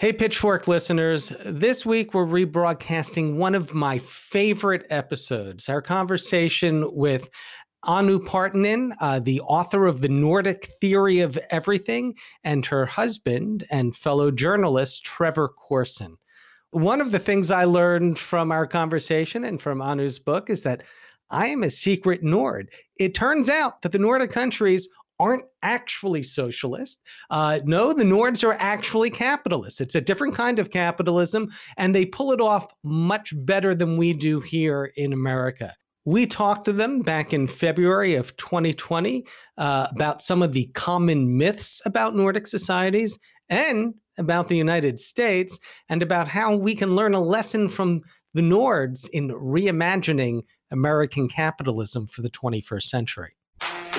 Hey, Pitchfork listeners. This week we're rebroadcasting one of my favorite episodes, our conversation with Anu Partanen, uh, the author of The Nordic Theory of Everything, and her husband and fellow journalist, Trevor Corson. One of the things I learned from our conversation and from Anu's book is that I am a secret Nord. It turns out that the Nordic countries aren't actually socialist. Uh, no, the Nords are actually capitalists. It's a different kind of capitalism, and they pull it off much better than we do here in America. We talked to them back in February of 2020 uh, about some of the common myths about Nordic societies and about the United States, and about how we can learn a lesson from the Nords in reimagining American capitalism for the 21st century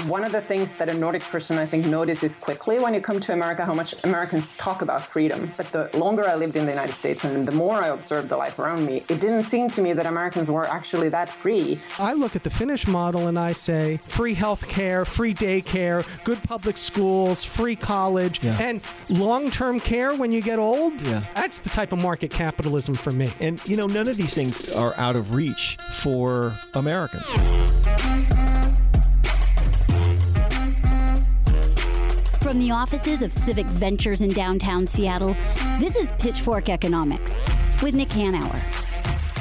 one of the things that a Nordic person I think notices quickly when you come to America how much Americans talk about freedom. But the longer I lived in the United States and the more I observed the life around me, it didn't seem to me that Americans were actually that free. I look at the Finnish model and I say free health care, free daycare, good public schools, free college, yeah. and long term care when you get old. Yeah. That's the type of market capitalism for me. And, you know, none of these things are out of reach for Americans. From the offices of Civic Ventures in downtown Seattle, this is Pitchfork Economics with Nick Hanauer.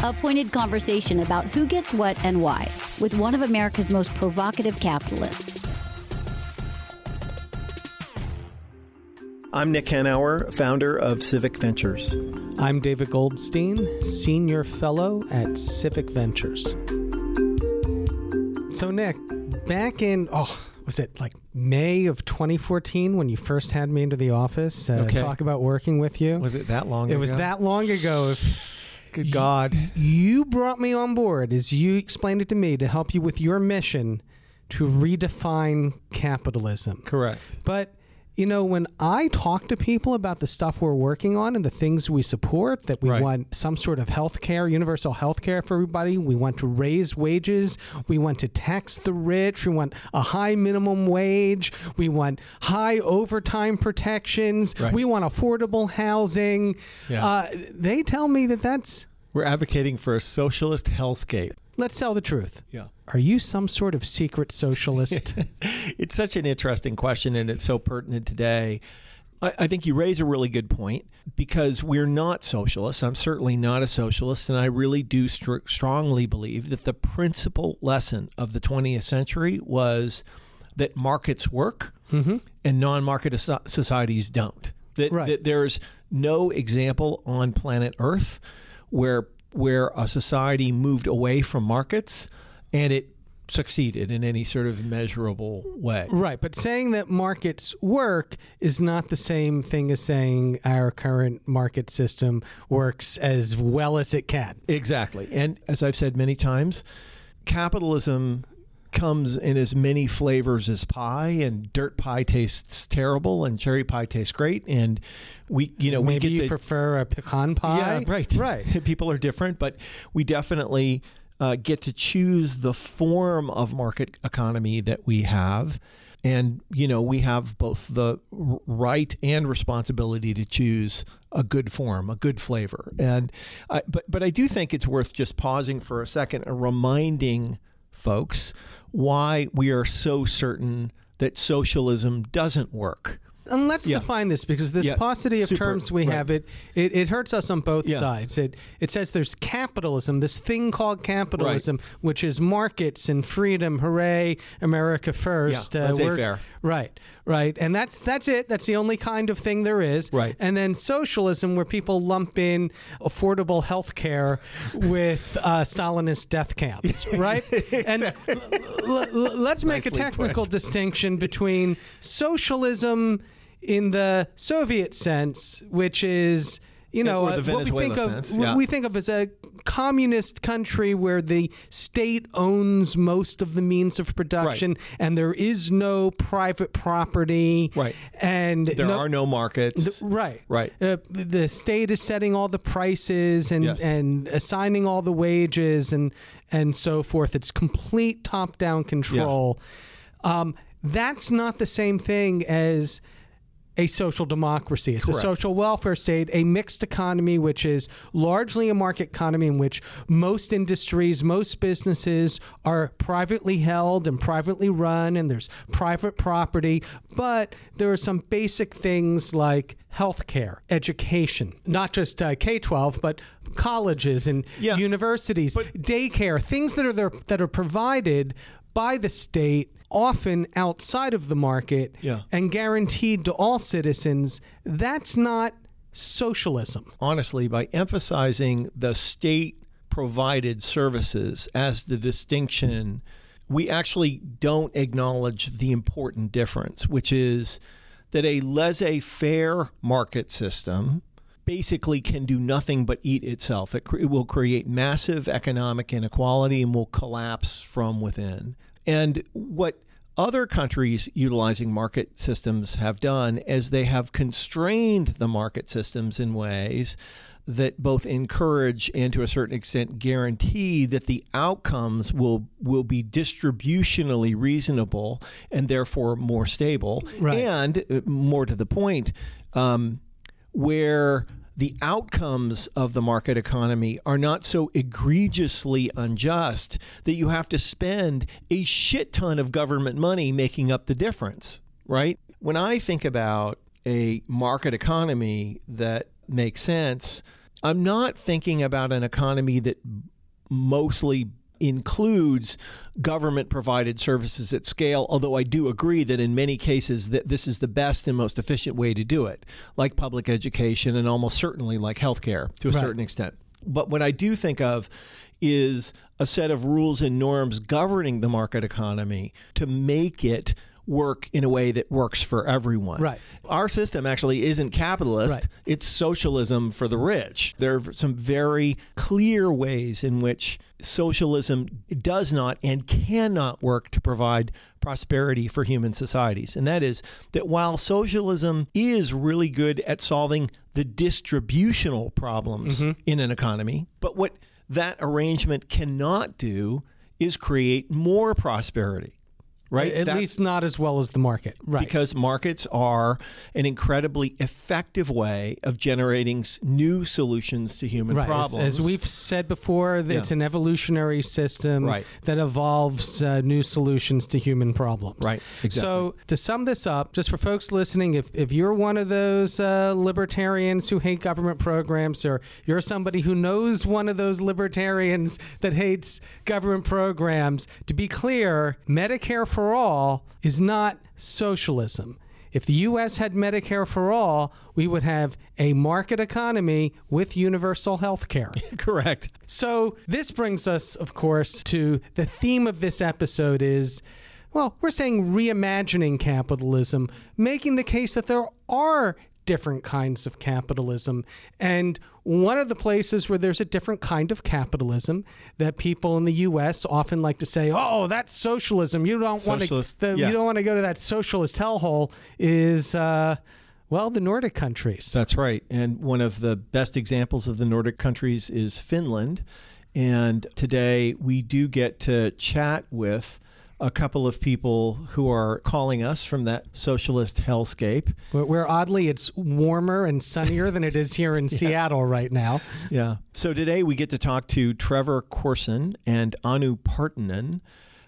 A pointed conversation about who gets what and why with one of America's most provocative capitalists. I'm Nick Hanauer, founder of Civic Ventures. I'm David Goldstein, Senior Fellow at Civic Ventures. So, Nick, back in, oh, was it like May of 2014 when you first had me into the office uh, okay. talk about working with you? Was it that long ago? it ago? was that long ago. Good God. You brought me on board as you explained it to me to help you with your mission to redefine capitalism. Correct. But you know, when I talk to people about the stuff we're working on and the things we support, that we right. want some sort of health care, universal health care for everybody, we want to raise wages, we want to tax the rich, we want a high minimum wage, we want high overtime protections, right. we want affordable housing. Yeah. Uh, they tell me that that's. We're advocating for a socialist hellscape. Let's tell the truth. Yeah. Are you some sort of secret socialist? it's such an interesting question, and it's so pertinent today. I, I think you raise a really good point because we're not socialists. I'm certainly not a socialist, and I really do st- strongly believe that the principal lesson of the 20th century was that markets work mm-hmm. and non market societies don't. That, right. that there's no example on planet Earth where where a society moved away from markets and it succeeded in any sort of measurable way. Right, but saying that markets work is not the same thing as saying our current market system works as well as it can. Exactly. And as I've said many times, capitalism comes in as many flavors as pie and dirt pie tastes terrible and cherry pie tastes great and we you know maybe we get you prefer a pecan pie? Yeah right. Right. People are different but we definitely uh, get to choose the form of market economy that we have. And you know we have both the right and responsibility to choose a good form a good flavor. And I, but but I do think it's worth just pausing for a second and reminding folks why we are so certain that socialism doesn't work. And let's yeah. define this because this yeah. paucity of Super, terms we right. have it, it, it hurts us on both yeah. sides. It it says there's capitalism, this thing called capitalism, right. which is markets and freedom. Hooray, America first. Yeah, uh, fair. Right, right, and that's that's it. That's the only kind of thing there is. Right, and then socialism, where people lump in affordable health care with uh, Stalinist death camps. Right, and l- l- let's make a technical put. distinction between socialism in the Soviet sense, which is you know uh, what we think of yeah. we think of as a communist country where the state owns most of the means of production right. and there is no private property right and there no, are no markets right right uh, the state is setting all the prices and yes. and assigning all the wages and and so forth it's complete top down control yeah. um, that's not the same thing as a social democracy. It's Correct. a social welfare state, a mixed economy, which is largely a market economy in which most industries, most businesses are privately held and privately run, and there's private property. But there are some basic things like healthcare, education, not just uh, K 12, but colleges and Yeah. universities, daycare, things that are there, that are provided by the state, often outside of the market, Yeah. and guaranteed to all citizens. That's not socialism. honestly, by emphasizing the state provided services as the distinction, we actually don't acknowledge the important difference, which is that a laissez faire market system basically can do nothing but eat itself. It, cre- it will create massive economic inequality and will collapse from within. And what other countries utilizing market systems have done is they have constrained the market systems in ways that both encourage and to a certain extent guarantee that the outcomes will will be distributionally reasonable and therefore more stable Right. and uh, more to the point um, where the outcomes of the market economy are not so egregiously unjust that you have to spend a shit ton of government money making up the difference, right? When I think about a market economy that makes sense, I'm not thinking about an economy that mostly includes government provided services at scale although I do agree that in many cases that this is the best and most efficient way to do it like public education and almost certainly like healthcare to a Right. certain extent but what I do think of is a set of rules and norms governing the market economy to make it work in a way that works for everyone. Right. Our system actually isn't capitalist, Right. it's socialism for the rich. There are some very clear ways in which socialism does not and cannot work to provide prosperity for human societies. And that is that while socialism is really good at solving the distributional problems mm-hmm. in an economy, but what that arrangement cannot do is create more prosperity. Right? At That's- least not as well as the market. Right. because markets are an incredibly effective way of generating new solutions to human Right. As, problems. as we've said before, that it's an evolutionary system Right. that evolves uh, new solutions to human problems. Right, exactly. So, to sum this up, just for folks listening, if, if you're one of those uh, libertarians who hate government programs, or you're somebody who knows one of those libertarians that hates government programs, to be clear, Medicare for all is not socialism. If the U.S. had Medicare for all, we would have a market economy with universal health care. correct. so this brings us, of course, to the theme of this episode is, well, we're saying reimagining capitalism, making the case that there are different kinds of capitalism. And one of the places where there's a different kind of capitalism that people in the US often like to say, "Oh, that's socialism. You don't want to yeah. you don't want to go to that socialist hellhole." Is uh, well, the Nordic countries. That's right. And one of the best examples of the Nordic countries is Finland. And today we do get to chat with a couple of people who are calling us from that socialist hellscape. Where, oddly it's warmer and sunnier than it is here in Seattle right now. Yeah. So today we get to talk to Trevor Corson and Anu Partanen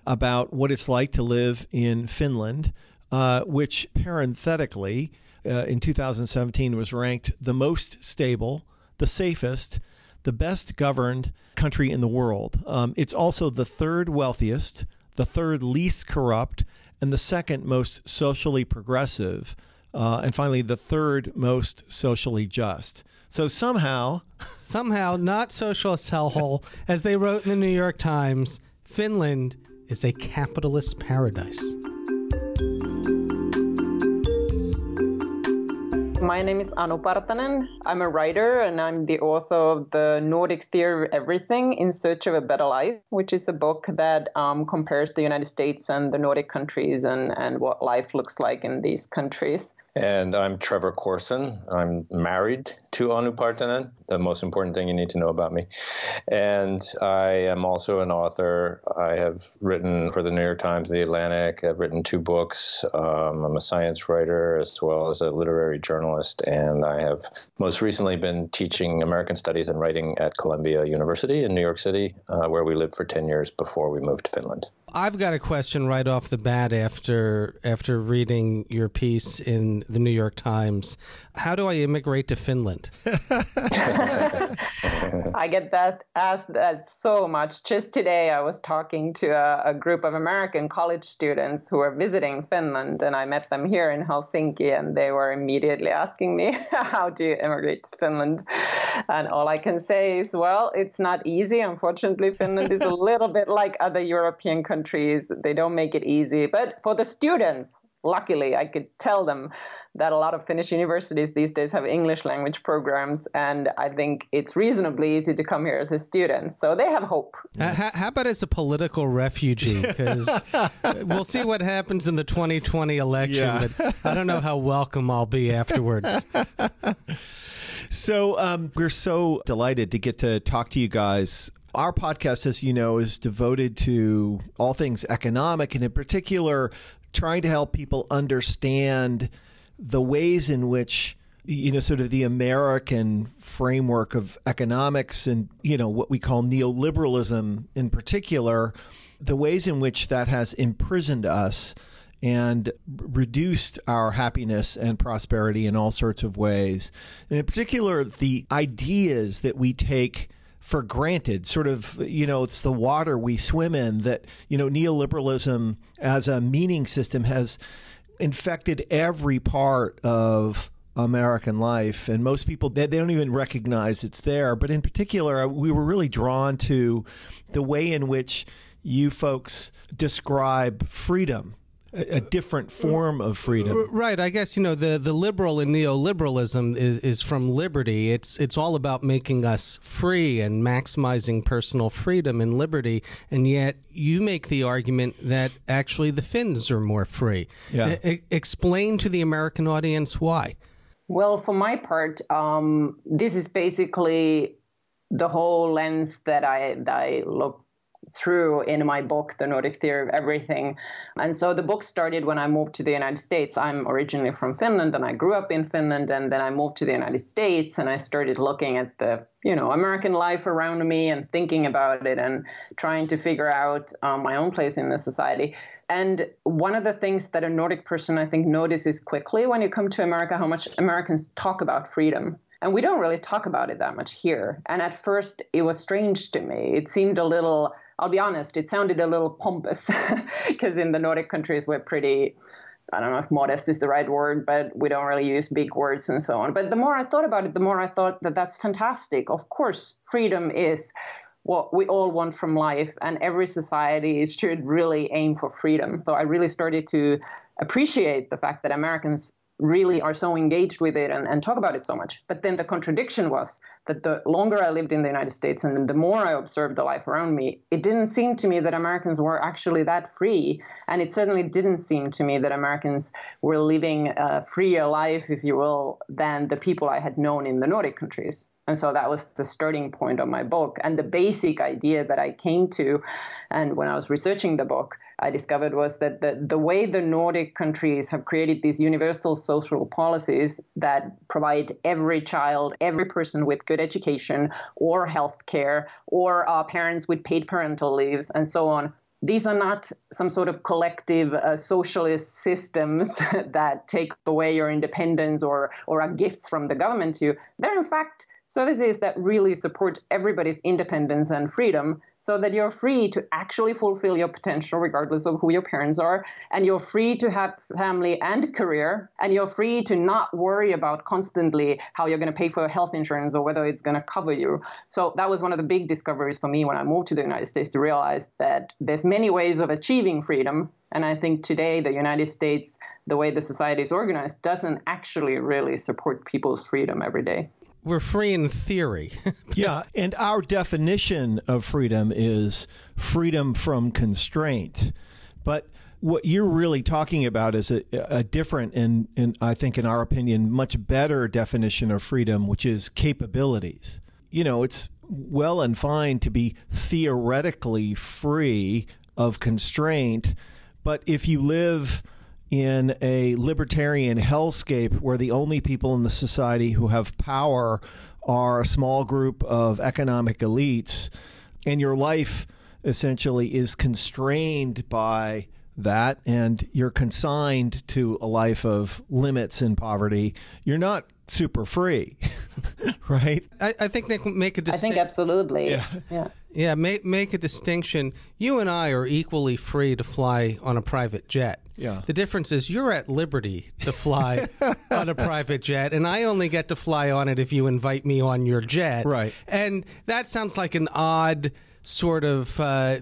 about what it's like to live in Finland, uh, which parenthetically uh, in 2017 was ranked the most stable, the safest, the best governed country in the world. Um, it's also the third wealthiest, the third least corrupt, and the second most socially progressive, uh, and finally the third most socially just. So somehow, Somehow, not socialist hellhole, as they wrote in the New York Times, Finland is a capitalist paradise. My name is Anu Partanen. I'm a writer and I'm the author of the Nordic Theory of Everything in Search of a Better Life, which is a book that um, compares the United States and the Nordic countries and, and what life looks like in these countries. And I'm Trevor Corson. I'm married to Anu Partanen, the most important thing you need to know about me. And I am also an author. I have written for the New York Times, The Atlantic. I've written two books. Um, I'm a science writer as well as a literary journalist. And I have most recently been teaching American Studies and writing at Columbia University in New York City, uh, where we lived for 10 years before we moved to Finland. I've got a question right off the bat after after reading your piece in the New York Times. How do I immigrate to Finland? I get that asked that so much. Just today, I was talking to a, a, group of American college students who were visiting Finland, and I met them here in Helsinki, and they were immediately asking me how to immigrate to Finland. And all I can say is, well, it's not easy. Unfortunately, Finland is a little bit like other European countries. They don't make it easy. But for the students, luckily, I could tell them that a lot of Finnish universities these days have English language programs, and I think it's reasonably easy to come here as a student. So they have hope. How, how about as a political refugee? Because we'll see what happens in the 2020 election, yeah. but I don't know how welcome I'll be afterwards. So um, we're so delighted to get to talk to you guys our podcast, as you know, is devoted to all things economic and, in particular, trying to help people understand the ways in which you know sort of the american framework of economics and you know what we call neoliberalism in particular the ways in which that has imprisoned us and reduced our happiness and prosperity in all sorts of ways. And in particular the ideas that we take for granted sort of you know it's the water we swim in that you know neoliberalism as a meaning system has infected every part of American life, and most people they, they don't even recognize it's there. But in particular, uh, we were really drawn to the way in which you folks describe freedom a, different form of freedom. Right. I guess you know the the liberal and neoliberalism is is from liberty. It's it's all about making us free and maximizing personal freedom and liberty. And yet you make the argument that actually the Finns are more free. Yeah. explain to the American audience why. Well, for my part, um, this is basically the whole lens that I that I look through in my book, The Nordic Theory of Everything. And so the book started when I moved to the United States. I'm originally from Finland and I grew up in Finland. And then I moved to the United States and I started looking at the you know American life around me and thinking about it and trying to figure out um, my own place in the society. And one of the things that a Nordic person I think notices quickly when you come to America, how much Americans talk about freedom. And we don't really talk about it that much here. And at first, it was strange to me. It seemed a little I'll be honest, it sounded a little pompous because in the Nordic countries we're pretty. I don't know if modest is the right word, but we don't really use big words and so on. But the more I thought about it, the more I thought that that's fantastic. Of course, freedom is what we all want from life, and every society should really aim for freedom. So I really started to appreciate the fact that Americans really are so engaged with it and, and talk about it so much. But then the contradiction was that the longer I lived in the United States and the more I observed the life around me, it didn't seem to me that Americans were actually that free. And it certainly didn't seem to me that Americans were living a freer life, if you will, than the people I had known in the Nordic countries. And so that was the starting point of my book. And the basic idea that I came to, and when I was researching the book, I discovered was that the, the way the Nordic countries have created these universal social policies that provide every child, every person with good education or health care or uh, parents with paid parental leaves and so on. These are not some sort of collective uh, socialist systems that take away your independence or, or are gifts from the government to you. They're, in fact, services that really support everybody's independence and freedom so that you're free to actually fulfill your potential regardless of who your parents are and you're free to have family and career and you're free to not worry about constantly how you're going to pay for your health insurance or whether it's going to cover you. So that was one of the big discoveries for me when i moved to the united states to realize that there's many ways of achieving freedom and I think today, the United States, the way the society is organized, doesn't actually really support people's freedom every day we're free in theory. yeah, and our definition of freedom is freedom from constraint. But what you're really talking about is a, a different and, and I think, in our opinion, much better definition of freedom, which is capabilities. You know, it's well and fine to be theoretically free of constraint, but if you live in a libertarian hellscape where the only people in the society who have power are a small group of economic elites, and your life essentially is constrained by that and you're consigned to a life of limits and poverty, you're not super free, right? I, I, think they can make a distinction. I think absolutely. Yeah. Yeah. Yeah, make make a distinction. You and I are equally free to fly on a private jet. Yeah. The difference is you're at liberty to fly on a private jet, and I only get to fly on it if you invite me on your jet. Right. And that sounds like an odd sort of uh,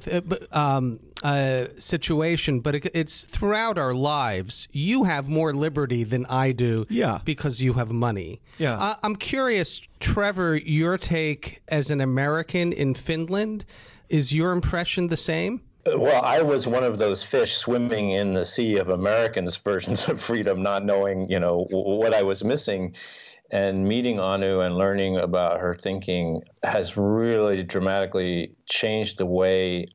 um, uh, situation, but it, it's throughout our lives. You have more liberty than I do, yeah. because you have money. Yeah, uh, I'm curious, Trevor, your take as an American in Finland. Is your impression the same? Well, I was one of those fish swimming in the sea of Americans' versions of freedom, not knowing, you know, what I was missing and meeting Anu and learning about her thinking has really dramatically changed the way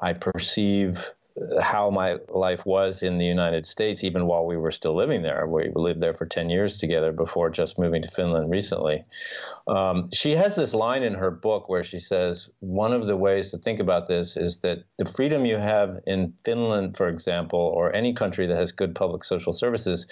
I perceive how my life was in the United States, even while we were still living there. We lived there for 10 years together before just moving to Finland recently. Um, she has this line in her book where she says, One of the ways to think about this is that the freedom you have in Finland, for example, or any country that has good public social services,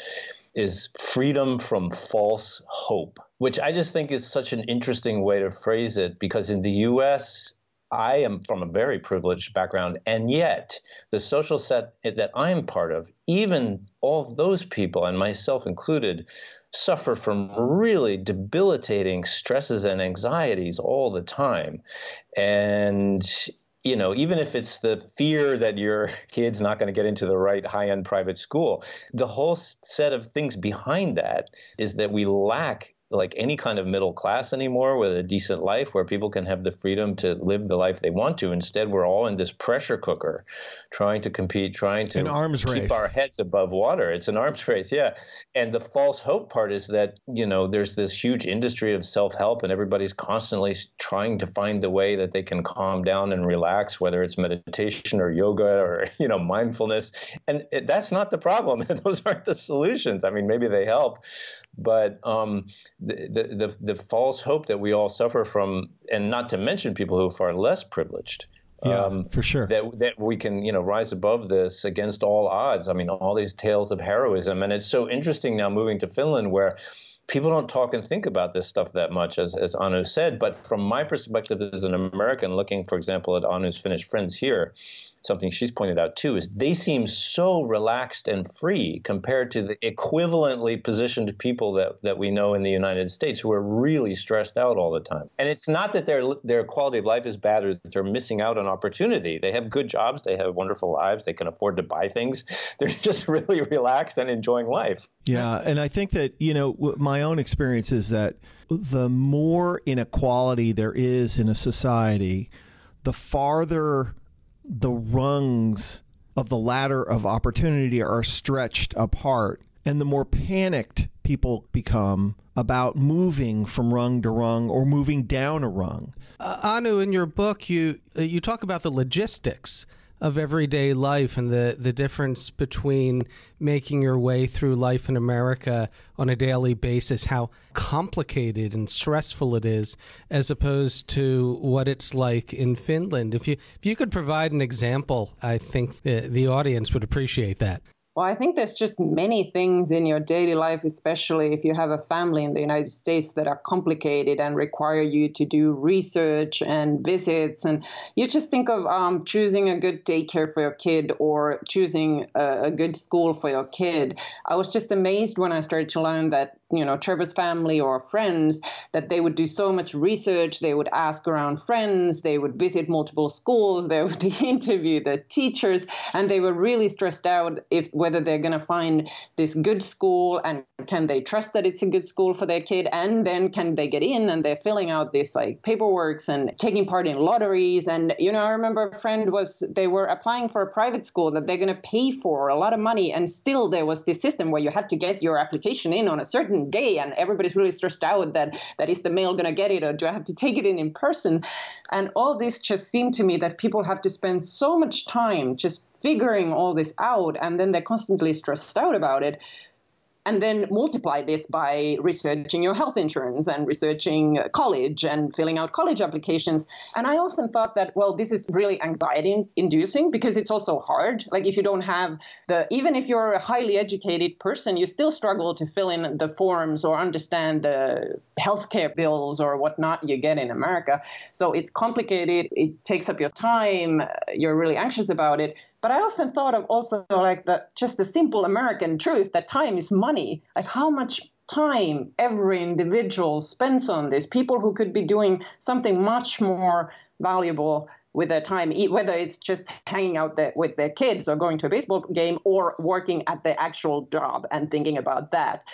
is freedom from false hope, which I just think is such an interesting way to phrase it because in the US, I am from a very privileged background, and yet the social set that I'm part of, even all of those people, and myself included, suffer from really debilitating stresses and anxieties all the time. And you know, even if it's the fear that your kid's not going to get into the right high end private school, the whole set of things behind that is that we lack like any kind of middle class anymore with a decent life where people can have the freedom to live the life they want to. Instead, we're all in this pressure cooker trying to compete, trying to an arms keep race. our heads above water. It's an arms race, yeah. And the false hope part is that, you know, there's this huge industry of self help and everybody's constantly trying to find the way that they can calm down and relax, whether it's meditation or yoga or, you know, mindfulness. And it, that's not the problem. Those aren't the solutions. I mean, maybe they help but um, the, the, the false hope that we all suffer from, and not to mention people who are far less privileged. Yeah, um, for sure. That that we can you know rise above this against all odds. I mean, all these tales of heroism, and it's so interesting now moving to Finland where people don't talk and think about this stuff that much, as, as Anu said. But from my perspective as an American, looking, for example, at Anu's Finnish friends here, something she's pointed out too is they seem so relaxed and free compared to the equivalently positioned people that, that we know in the United States who are really stressed out all the time. And it's not that their their quality of life is bad or that they're missing out on opportunity. They have good jobs, they have wonderful lives, they can afford to buy things. They're just really relaxed and enjoying life. Yeah, and I think that, you know, my own experience is that the more inequality there is in a society, the farther the rungs of the ladder of opportunity are stretched apart, and the more panicked people become about moving from rung to rung or moving down a rung. Uh, anu, in your book, you uh, you talk about the logistics of everyday life and the, the difference between making your way through life in America on a daily basis, how complicated and stressful it is, as opposed to what it's like in Finland. If you if you could provide an example, I think the, the audience would appreciate that. Well, I think there's just many things in your daily life, especially if you have a family in the United States that are complicated and require you to do research and visits. And you just think of um, choosing a good daycare for your kid or choosing a, a good school for your kid. I was just amazed when I started to learn that you know Trevor's family or friends that they would do so much research they would ask around friends they would visit multiple schools they would interview the teachers and they were really stressed out if whether they're going to find this good school and can they trust that it's a good school for their kid? And then can they get in and they're filling out this like paperwork and taking part in lotteries. And you know i remember a friend was they were applying for a private school that they're going to pay for a lot of money. And still there was this system where you had to get your application in on a certain day and everybody's really stressed out that that is the mail going to get it or do i have to take it in in person? And all this just seemed to me that people have to spend so much time just figuring all this out and then they're constantly stressed out about it and then multiply this by researching your health insurance and researching college and filling out college applications. And I often thought that, well, this is really anxiety inducing because it's also hard. Like if you don't have the, even if you're a highly educated person, you still struggle to fill in the forms or understand the healthcare bills or whatnot you get in America. So it's complicated. It takes up your time. You're really anxious about it. But I often thought of also like the just the simple American truth that time is money. Like how much time every individual spends on this. People who could be doing something much more valuable with their time, whether it's just hanging out there with their kids or going to a baseball game or working at the actual job and thinking about that.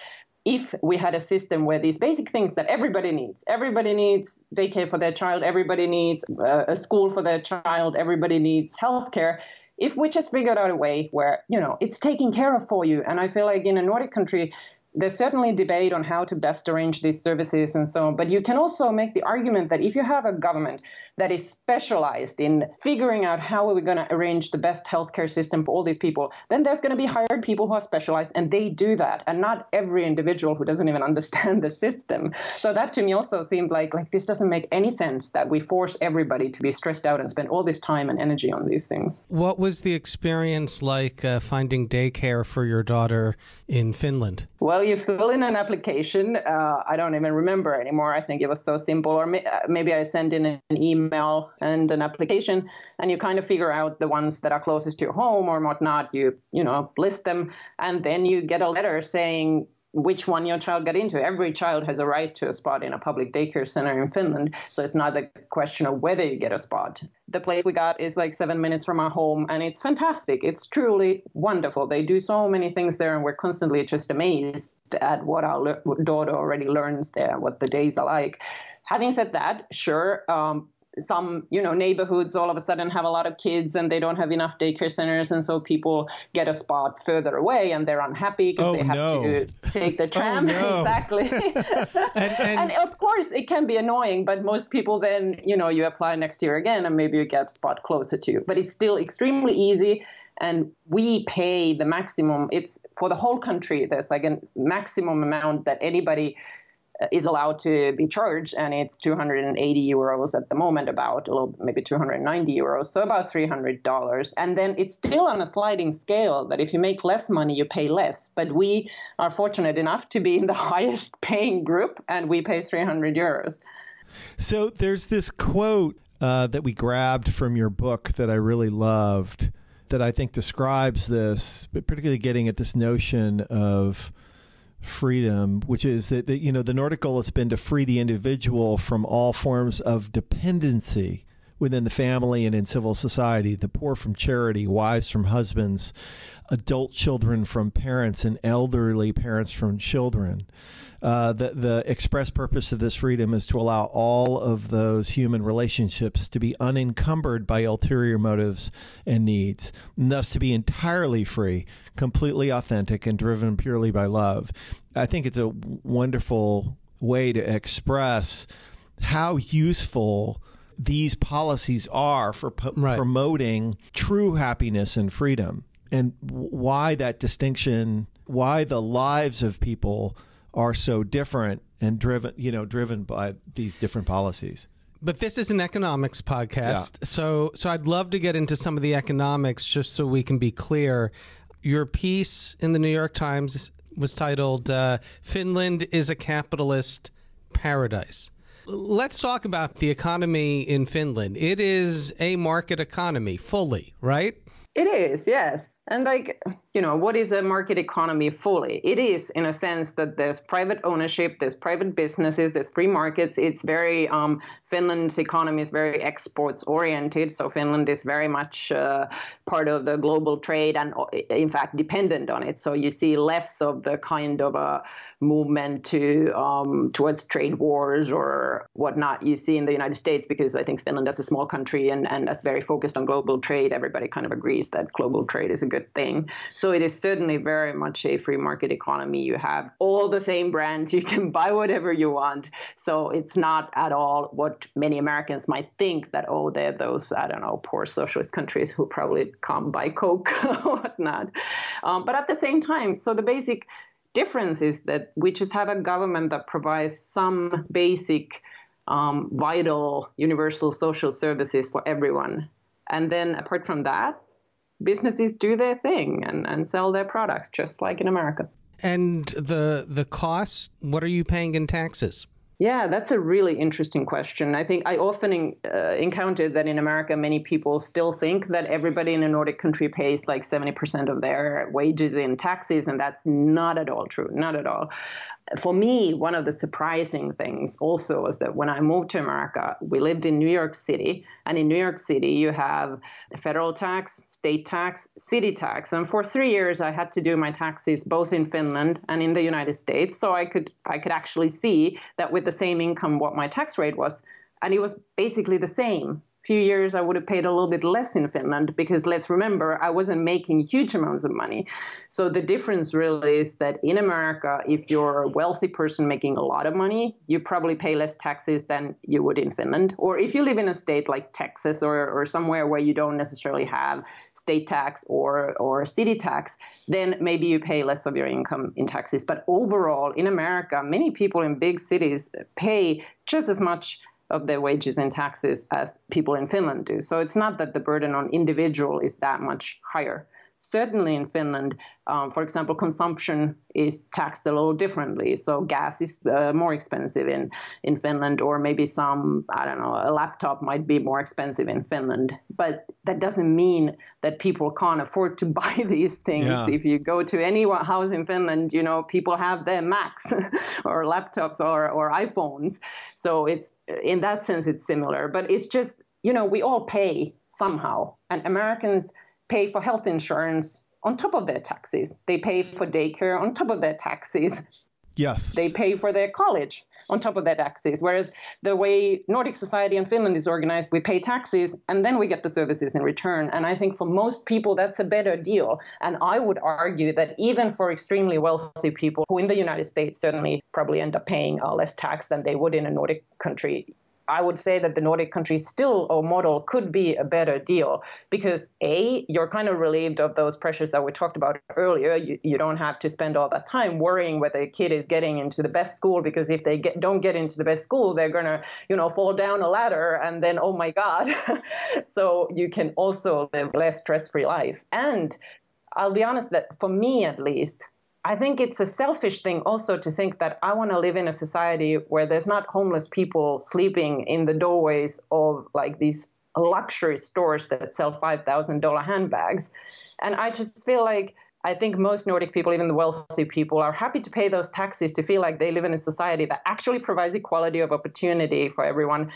If we had a system where these basic things that everybody needs, everybody needs daycare for their child, everybody needs uh, a school for their child, everybody needs healthcare, if we just figured out a way where you know it's taken care of for you. And i feel like in a nordic country there's certainly debate on how to best arrange these services and so on. But you can also make the argument that if you have a government that is specialized in figuring out how are we going to arrange the best healthcare system for all these people, then there's going to be hired people who are specialized and they do that. And not every individual who doesn't even understand the system. So that to me also seemed like like this doesn't make any sense that we force everybody to be stressed out and spend all this time and energy on these things. What was the experience like uh, finding daycare for your daughter in Finland? Well, you fill in an application. Uh, I don't even remember anymore. I think it was so simple. Or may, uh, maybe I send in an email and an application, and you kind of figure out the ones that are closest to your home or whatnot. You you know list them, and then you get a letter saying which one your child got into. Every child has a right to a spot in a public daycare center in Finland. So it's not the question of whether you get a spot. The place we got is like seven minutes from our home, and it's fantastic. It's truly wonderful. They do so many things there, and we're constantly just amazed at what our le- daughter already learns there, what the days are like. Having said that, sure, um, some you know neighborhoods all of a sudden have a lot of kids and they don't have enough daycare centers. And so people get a spot further away and they're unhappy because oh, they have no. to take the oh, tram. no. exactly. And, and, and, of course it can be annoying but most people then you know you apply next year again and maybe you get a spot closer to you. But it's still extremely easy and we pay the maximum. It's for the whole country there's like a maximum amount that anybody is allowed to be charged, and it's 280 euros at the moment, about a little maybe 290 euros, so about 300 dollars. And then it's still on a sliding scale that if you make less money, you pay less. But we are fortunate enough to be in the highest paying group, and we pay 300 euros. So there's this quote uh, that we grabbed from your book that I really loved. That I think describes this, but particularly getting at this notion of freedom, which is that, that you know the Nordic goal has been to free the individual from all forms of dependency within the family and in civil society, the poor from charity, wives from husbands, adult children from parents, and elderly parents from children. Uh, the, the express purpose of this freedom is to allow all of those human relationships to be unencumbered by ulterior motives and needs, and thus to be entirely free, completely authentic, and driven purely by love. I think it's a wonderful way to express how useful these policies are for po- Right. promoting true happiness and freedom and why that distinction why the lives of people are so different and driven you know driven by these different policies But this is an economics podcast, so so I'd love to get into some of the economics just so we can be clear. Your piece in the New York Times was titled uh, "Finland is a capitalist paradise." Let's talk about the economy in Finland. It is a market economy fully, right? It is, yes. And like, you know, what is a market economy fully? It is in a sense that there's private ownership, there's private businesses, there's free markets. It's very um, Finland's economy is very exports oriented, so Finland is very much uh, part of the global trade and, uh, in fact, dependent on it. So you see less of the kind of a movement to um, towards trade wars or whatnot you see in the United States because I think Finland as a small country and and as very focused on global trade, everybody kind of agrees that global trade is a good thing. So it is certainly very much a free market economy. You have all the same brands, you can buy whatever you want. So it's not at all what many Americans might think that oh they're those I don't know poor socialist countries who probably come buy Coke or whatnot. Um, but at the same time, so the basic difference is that we just have a government that provides some basic, um, vital, universal social services for everyone. And then apart from that, businesses do their thing and, and sell their products just like in America. And the the costs, what are you paying in taxes? Yeah, that's a really interesting question. I think I often uh, encountered that in America, many people still think that everybody in a Nordic country pays like 70% of their wages in taxes, and that's not at all true. Not at all for me, one of the surprising things also was that when I moved to America, we lived in New York City. And in New York City, you have federal tax, state tax, city tax. And for three years, I had to do my taxes both in Finland and in the United States. So I could, I could actually see that with the same income, what my tax rate was. And it was basically the same few years I would have paid a little bit less in Finland because let's remember I wasn't making huge amounts of money. So the difference really is that in America, if you're a wealthy person making a lot of money, you probably pay less taxes than you would in Finland. Or if you live in a state like Texas or, or somewhere where you don't necessarily have state tax or, or city tax, then maybe you pay less of your income in taxes. But overall, in America, many people in big cities pay just as much of their wages and taxes as people in Finland do. So it's not that the burden on individual is that much higher certainly in Finland, um, for example, consumption is taxed a little differently. So gas is uh, more expensive in, in Finland, or maybe some, I don't know, a laptop might be more expensive in Finland. But that doesn't mean that people can't afford to buy these things. Yeah. If you go to any house in Finland, you know, people have their Macs or laptops or, or iPhones. So it's in that sense, it's similar. But it's just, you know, we all pay somehow. And Americans – pay for health insurance on top of their taxes. They pay for daycare on top of their taxes. Yes. They pay for their college on top of their taxes. Whereas the way Nordic society and Finland is organized, we pay taxes and then we get the services in return. And I think for most people, that's a better deal. And I would argue that even for extremely wealthy people who in the United States certainly probably end up paying uh, less tax than they would in a Nordic country, I would say that the Nordic countries still or model could be a better deal because a you're kind of relieved of those pressures that we talked about earlier. You, you don't have to spend all that time worrying whether a kid is getting into the best school because if they get, don't get into the best school, they're gonna you know fall down a ladder and then oh my god. so you can also live less stress-free life. And I'll be honest that for me at least, I think it's a selfish thing also to think that I want to live in a society where there's not homeless people sleeping in the doorways of like these luxury stores that sell $5,000 handbags. And I just feel like I think most Nordic people, even the wealthy people, are happy to pay those taxes to feel like they live in a society that actually provides equality of opportunity for everyone.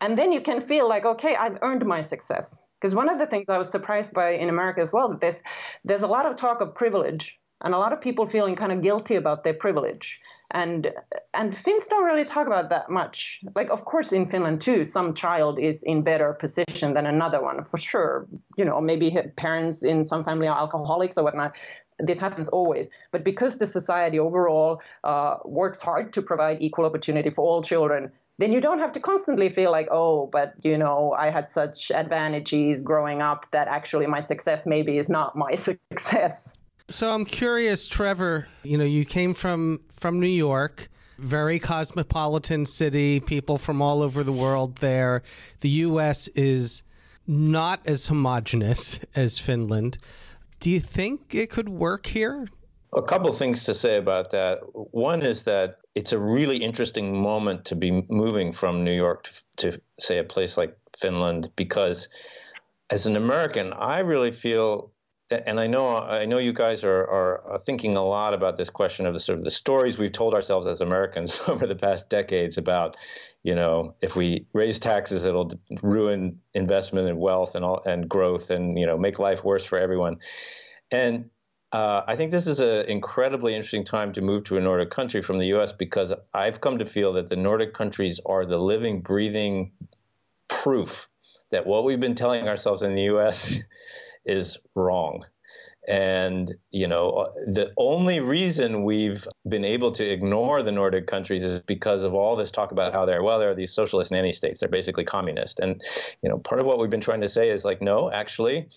And then you can feel like, okay, I've earned my success. Because one of the things I was surprised by in America as well, that there's, there's a lot of talk of privilege and a lot of people feeling kind of guilty about their privilege and and Finns don't really talk about that much. Like, of course, in Finland too, some child is in better position than another one for sure. You know, maybe parents in some family are alcoholics or whatnot. This happens always, but because the society overall uh, works hard to provide equal opportunity for all children, then you don't have to constantly feel like, oh, but you know, I had such advantages growing up that actually my success maybe is not my success. So I'm curious, Trevor. You know, you came from from New York, very cosmopolitan city, people from all over the world there. The U.S. is not as homogenous as Finland. Do you think it could work here? A couple things to say about that. One is that it's a really interesting moment to be moving from New York to, to say, a place like Finland because as an American, I really feel and I know I know you guys are, are thinking a lot about this question of the sort of the stories we've told ourselves as Americans over the past decades about, you know, if we raise taxes, it'll ruin investment and wealth and all and growth and you know make life worse for everyone. And uh, I think this is an incredibly interesting time to move to a Nordic country from the U.S. because I've come to feel that the Nordic countries are the living, breathing proof that what we've been telling ourselves in the U.S. is wrong. And, you know, the only reason we've been able to ignore the Nordic countries is because of all this talk about how they're, well, they're these socialist nanny states. They're basically communist. And, you know, part of what we've been trying to say is like, no, actually,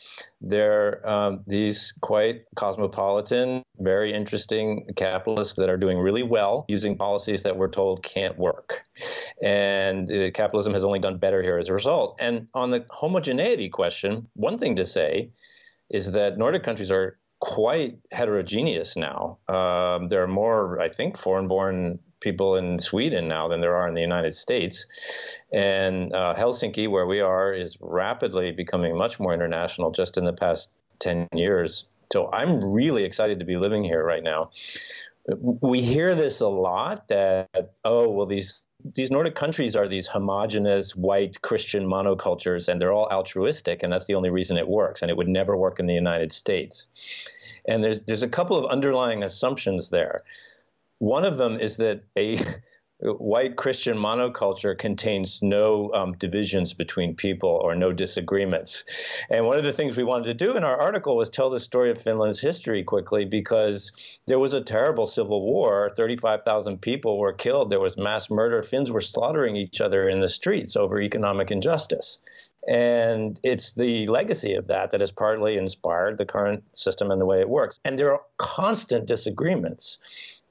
they're um, these quite cosmopolitan, very interesting capitalists that are doing really well using policies that we're told can't work. And uh, capitalism has only done better here as a result. And on the homogeneity question, one thing to say is that Nordic countries are quite heterogeneous now. Um, there are more, I think, foreign born people in Sweden now than there are in the United States. And uh, Helsinki, where we are, is rapidly becoming much more international just in the past 10 years. So I'm really excited to be living here right now. We hear this a lot that, oh, well, these these Nordic countries are these homogenous white Christian monocultures, and they're all altruistic, and that's the only reason it works. And it would never work in the United States. And there's there's a couple of underlying assumptions there. One of them is that a white Christian monoculture contains no um, divisions between people or no disagreements. And one of the things we wanted to do in our article was tell the story of Finland's history quickly because there was a terrible civil war. 35,000 people were killed. There was mass murder. Finns were slaughtering each other in the streets over economic injustice. And it's the legacy of that that has partly inspired the current system and the way it works. And there are constant disagreements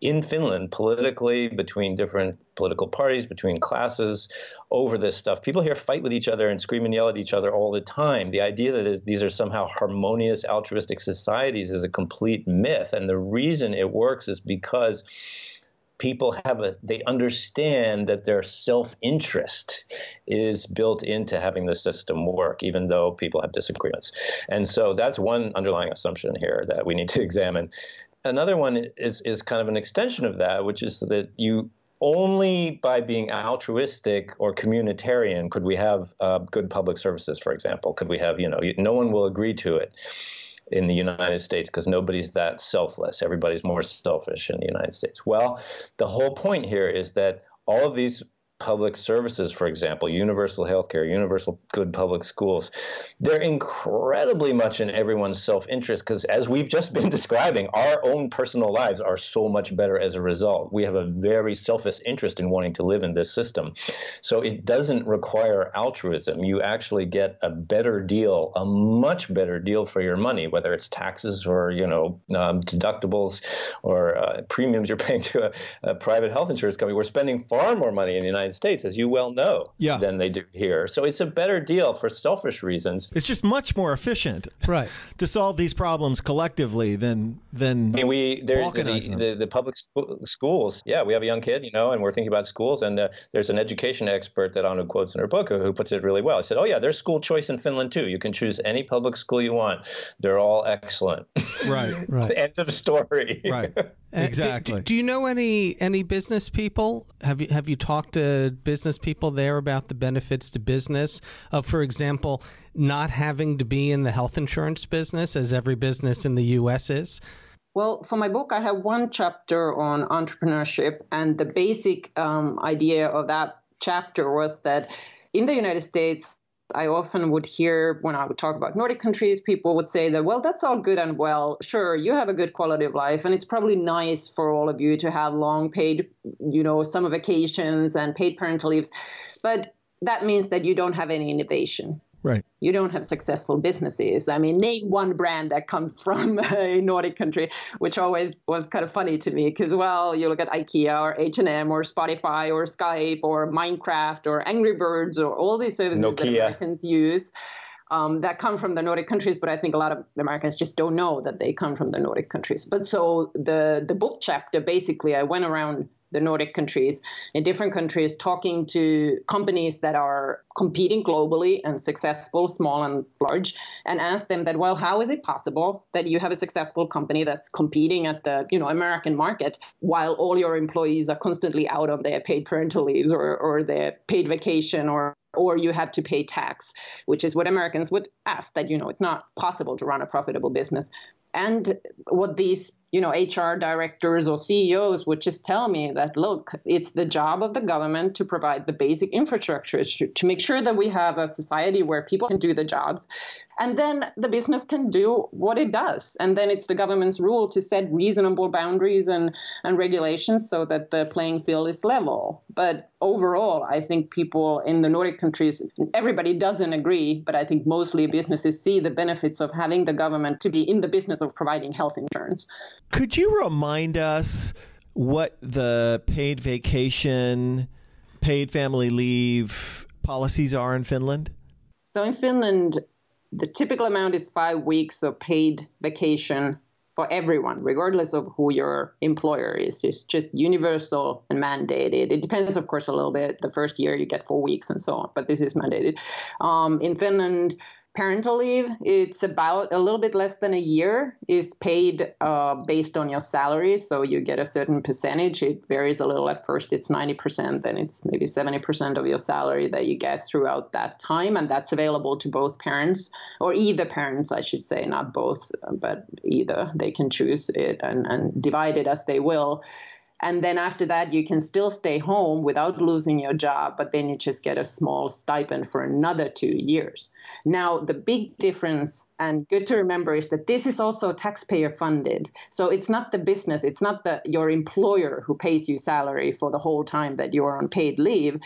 in Finland politically between different political parties, between classes over this stuff. People here fight with each other and scream and yell at each other all the time. The idea that is, these are somehow harmonious, altruistic societies is a complete myth. And the reason it works is because people have a they understand that their self-interest is built into having the system work even though people have disagreements and so that's one underlying assumption here that we need to examine another one is is kind of an extension of that, which is that you only by being altruistic or communitarian could we have uh, good public services. For example, could we have you know no one will agree to it in the United States because nobody's that selfless. Everybody's more selfish in the United States. Well, the whole point here is that all of these public services, for example, universal healthcare, universal good public schools, they're incredibly much in everyone's self interest because, as we've just been describing, our own personal lives are so much better as a result. We have a very selfish interest in wanting to live in this system. So it doesn't require altruism. You actually get a better deal, a much better deal for your money, whether it's taxes or, you know, um, deductibles or uh, premiums you're paying to a, a private health insurance company. We're spending far more money in the United United States, as you well know, yeah. than they do here. So it's a better deal for selfish reasons. It's just much more efficient, right, to solve these problems collectively than than I mean, we there the, the, the, public schools. Yeah, we have a young kid, you know, and we're thinking about schools, and uh, there's an education expert that Anu quotes in her book who, who puts it really well. He said, "Oh yeah, there's school choice in Finland too. You can choose any public school you want. They're all excellent." Right. Right. End of story. Right. Exactly. Do, do, you know any any business people? Have you have you talked to business people there about the benefits to business of, for example, not having to be in the health insurance business as every business in the U.S. is? Well, for my book, I have one chapter on entrepreneurship, and the basic um, idea of that chapter was that in the United States, I often would hear when I would talk about Nordic countries, people would say that, well, that's all good and well. Sure, you have a good quality of life, and it's probably nice for all of you to have long paid, you know, summer vacations and paid parental leaves. But that means that you don't have any innovation. Right. You don't have successful businesses. I mean, name one brand that comes from a Nordic country, which always was kind of funny to me because, well, you look at IKEA or H&M or Spotify or Skype or Minecraft or Angry Birds or all these services Nokia. that Americans use. Um, that come from the Nordic countries, but I think a lot of Americans just don't know that they come from the Nordic countries. But so the the book chapter basically, I went around the Nordic countries, in different countries, talking to companies that are competing globally and successful, small and large, and ask them that, well, how is it possible that you have a successful company that's competing at the you know American market while all your employees are constantly out on their paid parental leaves or, or their paid vacation or or you have to pay tax, which is what Americans would ask that, you know, it's not possible to run a profitable business. And what these you know, HR directors or CEOs would just tell me that, look, it's the job of the government to provide the basic infrastructure to, make sure that we have a society where people can do the jobs. And then the business can do what it does. And then it's the government's rule to set reasonable boundaries and, and regulations so that the playing field is level. But overall, I think people in the Nordic countries, everybody doesn't agree, but I think mostly businesses see the benefits of having the government to be in the business of providing health insurance. Could you remind us what the paid vacation, paid family leave policies are in Finland? So in Finland, the typical amount is five weeks of paid vacation for everyone, regardless of who your employer is. It's just universal and mandated. It depends, of course, a little bit. The first year you get four weeks and so on, but this is mandated. Um, in Finland, parental leave it's about a little bit less than a year is paid uh, based on your salary. So you get a certain percentage. It varies a little. At first it's 90% then it's maybe 70% of your salary that you get throughout that time and that's available to both parents or either parents i should say not both but either. They can choose it and, and divide it as they will and then after that, you can still stay home without losing your job, but then you just get a small stipend for another two years. Now, the big difference and good to remember is that this is also taxpayer funded. So it's not the business, it's not the, your employer who pays you salary for the whole time that you're on paid leave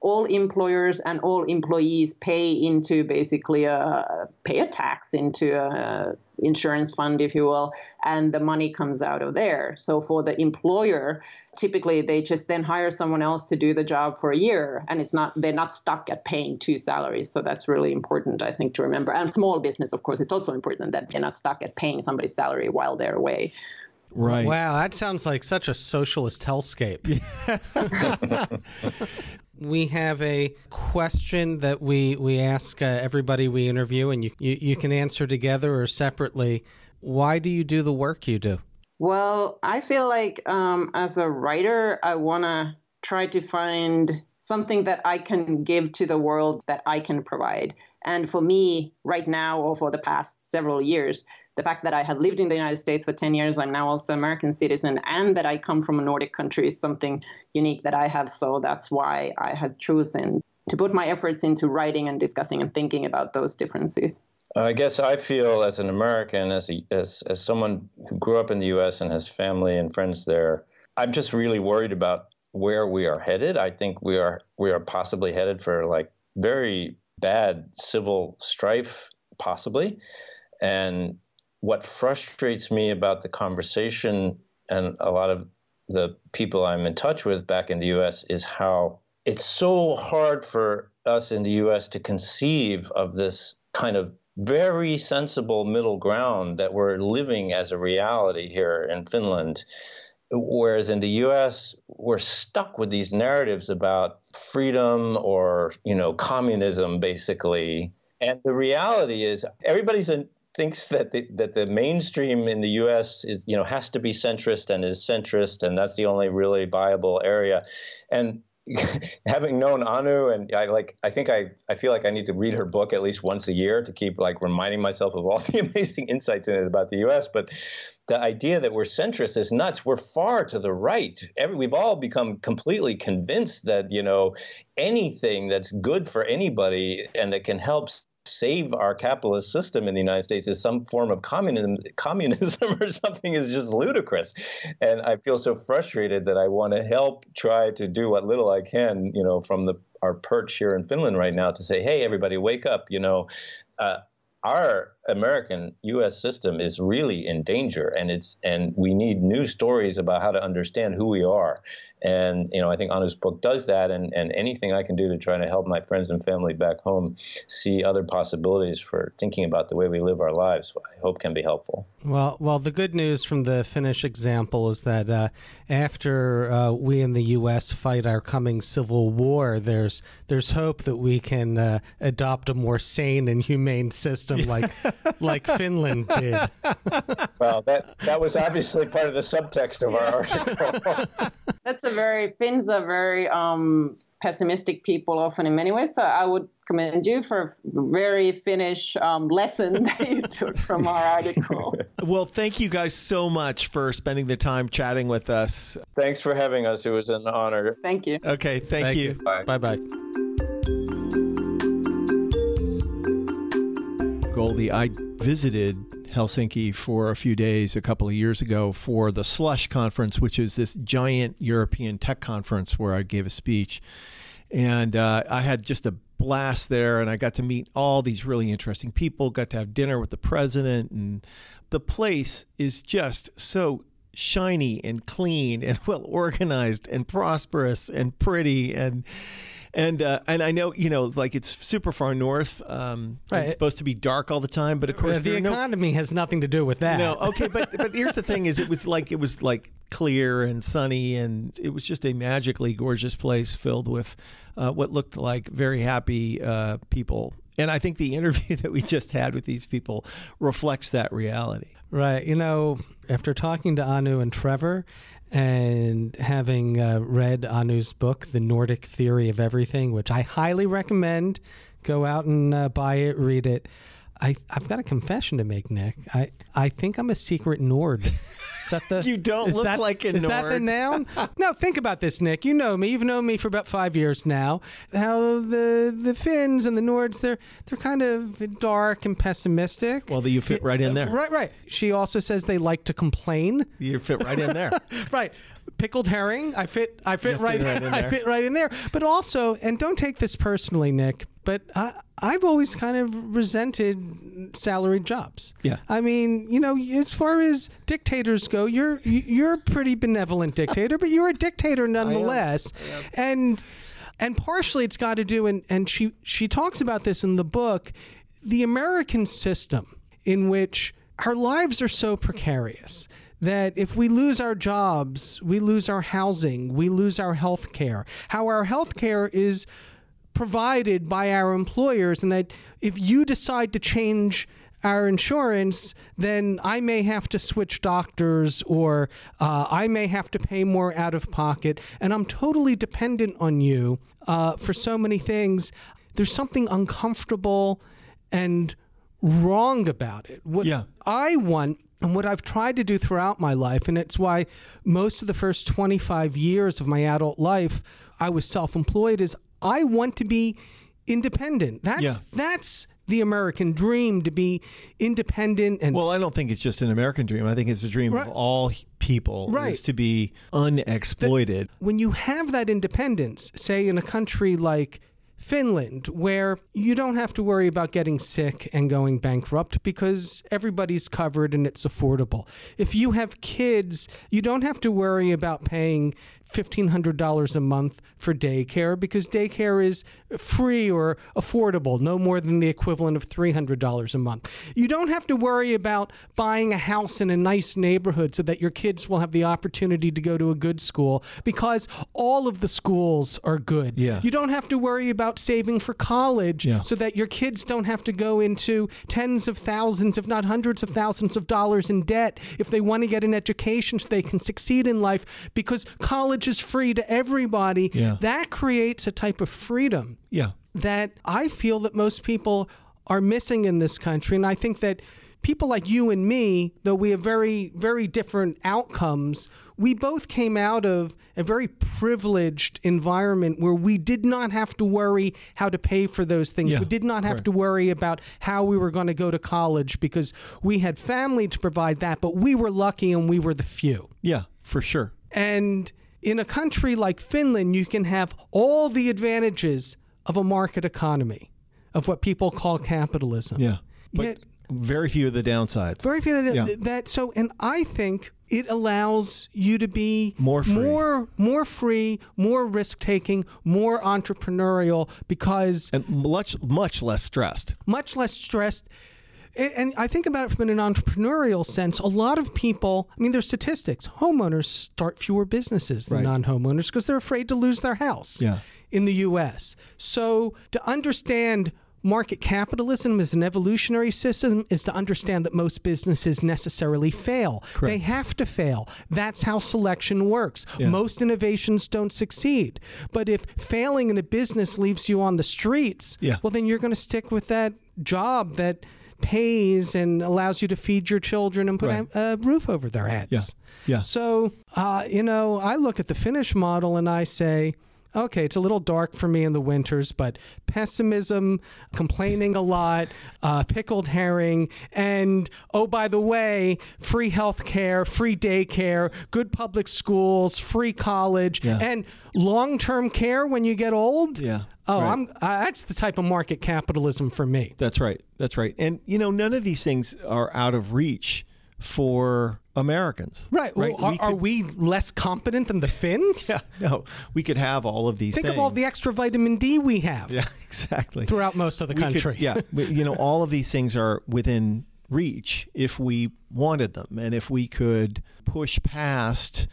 all employers and all employees pay into basically a pay a tax into a insurance fund, if you will, and the money comes out of there. So for the employer, typically they just then hire someone else to do the job for a year, and it's not they're not stuck at paying two salaries. So that's really important, I think, to remember. And small business, of course, it's also important that they're not stuck at paying somebody's salary while they're away. Right. Wow, that sounds like such a socialist hellscape. we have a question that we we ask uh, everybody we interview, and you, you you can answer together or separately. Why do you do the work you do? Well, I feel like um, as a writer, I want to try to find something that I can give to the world that I can provide. And for me, right now, or for the past several years, the fact that I had lived in the United States for 10 years, I'm now also an American citizen, and that I come from a Nordic country is something unique that I have. So that's why I had chosen to put my efforts into writing and discussing and thinking about those differences. I guess I feel as an American, as, a, as as someone who grew up in the U.S. and has family and friends there, I'm just really worried about where we are headed. I think we are we are possibly headed for like very bad civil strife, possibly, and what frustrates me about the conversation and a lot of the people I'm in touch with back in the US is how it's so hard for us in the US to conceive of this kind of very sensible middle ground that we're living as a reality here in Finland. Whereas in the US, we're stuck with these narratives about freedom or, you know, communism, basically. And the reality is everybody's in, thinks that the, that the mainstream in the U.S. is you know has to be centrist and is centrist, and that's the only really viable area. And having known Anu, and I like, I think I, I feel like I need to read her book at least once a year to keep like reminding myself of all the amazing insights in it about the U.S. But the idea that we're centrist is nuts. We're far to the right. Every, we've all become completely convinced that you know anything that's good for anybody and that can help save our capitalist system in the United States is some form of communism, communism or something is just ludicrous. And I feel so frustrated that I want to help try to do what little I can, you know, from the our perch here in Finland right now to say, hey, everybody, wake up. You know, uh, our American U.S. system is really in danger, and it's and we need new stories about how to understand who we are. And you know, I think Anu's book does that, and, and anything I can do to try to help my friends and family back home see other possibilities for thinking about the way we live our lives, I hope can be helpful. Well, well, the good news from the Finnish example is that uh, after uh, we in the U.S. fight our coming civil war, there's there's hope that we can uh, adopt a more sane and humane system like like Finland did. well, that that was obviously part of the subtext of our article. That's a very Finns are very um, pessimistic people often in many ways. So I would commend you for a very Finnish um, lesson that you took from our article. well, thank you guys so much for spending the time chatting with us. Thanks for having us. It was an honor. Thank you. Okay, thank, Thank you. you. Bye bye. Goldy, I visited Helsinki for a few days a couple of years ago for the Slush Conference, which is this giant European tech conference where I gave a speech. And uh, I had just a blast there, and I got to meet all these really interesting people, got to have dinner with the president, and the place is just so shiny and clean and well organized and prosperous and pretty and and uh, and I know you know like it's super far north. Um, Right. It's supposed to be dark all the time, but of course Uh, the are no economy has nothing to do with that. no, okay, but but here's the thing: is it was like it was like clear and sunny, and it was just a magically gorgeous place filled with uh, what looked like very happy uh, people. And I think the interview that we just had with these people reflects that reality. Right. You know, after talking to Anu and Trevor and having uh, read Anu's book, The Nordic Theory of Everything, which I highly recommend, go out and uh, buy it, read it. I, I've got a confession to make, Nick. I, I think I'm a secret Nord. Is that the You don't look that- like a Is that the noun? no, think about this, Nick. You know me. You've known me for about five years now. How the the Finns and the Nords they're they're kind of dark and pessimistic. Well, you fit right in there. Right, right. She also says they like to complain. You fit right in there. right. Pickled herring. I fit. I fit right. fit right in I there. fit right in there. But also, and don't take this personally, Nick. But I, I've always kind of resented salaried jobs. Yeah. I mean, you know, as far as dictators go, you're you're a pretty benevolent dictator, but you're a dictator nonetheless. And and partially it's got to do and and she she talks about this in the book, the American system in which our lives are so precarious that if we lose our jobs, we lose our housing, we lose our health care. How our health care is provided by our employers, and that if you decide to change our insurance, then I may have to switch doctors or uh, I may have to pay more out of pocket, and I'm totally dependent on you uh, for so many things. There's something uncomfortable and wrong about it. What Yeah. I want and what I've tried to do throughout my life, and it's why most of the first 25 years of my adult life I was self employed, is I want to be independent. That's Yeah. that's the American dream to be independent and Well, I don't think it's just an American dream. I think it's a dream Right. of all people Right. is to be unexploited. when you have that independence, say in a country like Finland, where you don't have to worry about getting sick and going bankrupt because everybody's covered and it's affordable. If you have kids, you don't have to worry about paying $1,500 a month for daycare because daycare is free or affordable, no more than the equivalent of $300 a month. You don't have to worry about buying a house in a nice neighborhood so that your kids will have the opportunity to go to a good school because all of the schools are good. Yeah. You don't have to worry about saving for college Yeah. so that your kids don't have to go into tens of thousands, if not hundreds of thousands of dollars in debt if they want to get an education so they can succeed in life because college is free to everybody. Yeah. That creates a type of freedom Yeah. that I feel that most people are missing in this country. And I think that people like you and me, though we have very, very different outcomes, we both came out of a very privileged environment where we did not have to worry how to pay for those things. Yeah, we did not have to worry about how we were going to go to college because we had family to provide that, but we were lucky and we were the few. Yeah, for sure. And in a country like Finland, you can have all the advantages of a market economy, of what people call capitalism. Yeah. but Yet- very few of the downsides. Very few that, Yeah. that so and I think it allows you to be More free. more more free, more risk taking, more entrepreneurial because and much much less stressed. much less stressed. And and I think about it from an entrepreneurial sense. A lot of people, I mean, there's statistics. Homeowners start fewer businesses than Right. non-homeowners because they're afraid to lose their house Yeah. in the U.S. So to understand market capitalism as an evolutionary system is to understand that most businesses necessarily fail. They have to fail. That's how selection works. Most innovations don't succeed. But if failing in a business leaves you on the streets, Yeah. well, then you're going to stick with that job that pays and allows you to feed your children and put Right. a, a roof over their heads. Yeah. Yeah. So, uh, you know, I look at the Finnish model and I say, okay, it's a little dark for me in the winters, but pessimism, complaining a lot, uh, pickled herring, and oh, by the way, free health care, free daycare, good public schools, free college, Yeah. and long term care when you get old. Yeah, Oh, right. I'm, uh, that's the type of market capitalism for me. That's right. That's right. And you know, none of these things are out of reach for Americans. Right. Right. Well, are, We are we less competent than the Finns? Yeah. No, we could have all of these. Things. Think of all the extra vitamin D we have Yeah. Exactly. throughout most of the We could- country. yeah. you know, all of these things are within reach if we wanted them, and if we could push past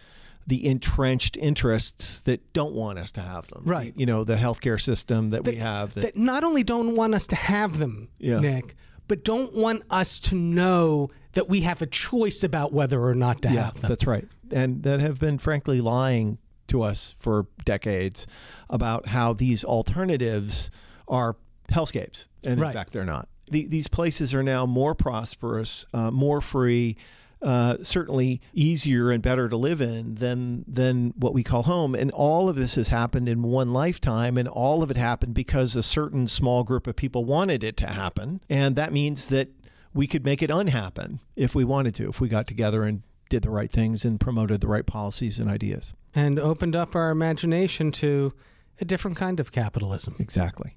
the entrenched interests that don't want us to have them. Right. You know, the healthcare system that, we have. That, that not only don't want us to have them, Yeah. Nick, but don't want us to know that we have a choice about whether or not to yeah, have them. that's right. And that have been frankly lying to us for decades about how these alternatives are hellscapes. And Right. in fact, they're not. The, these places are now more prosperous, uh, more free, uh, certainly easier and better to live in than than what we call home. And all of this has happened in one lifetime, and all of it happened because a certain small group of people wanted it to happen. And that means that we could make it unhappen if we wanted to, if we got together and did the right things and promoted the right policies and ideas. and opened up our imagination to a different kind of capitalism. Exactly.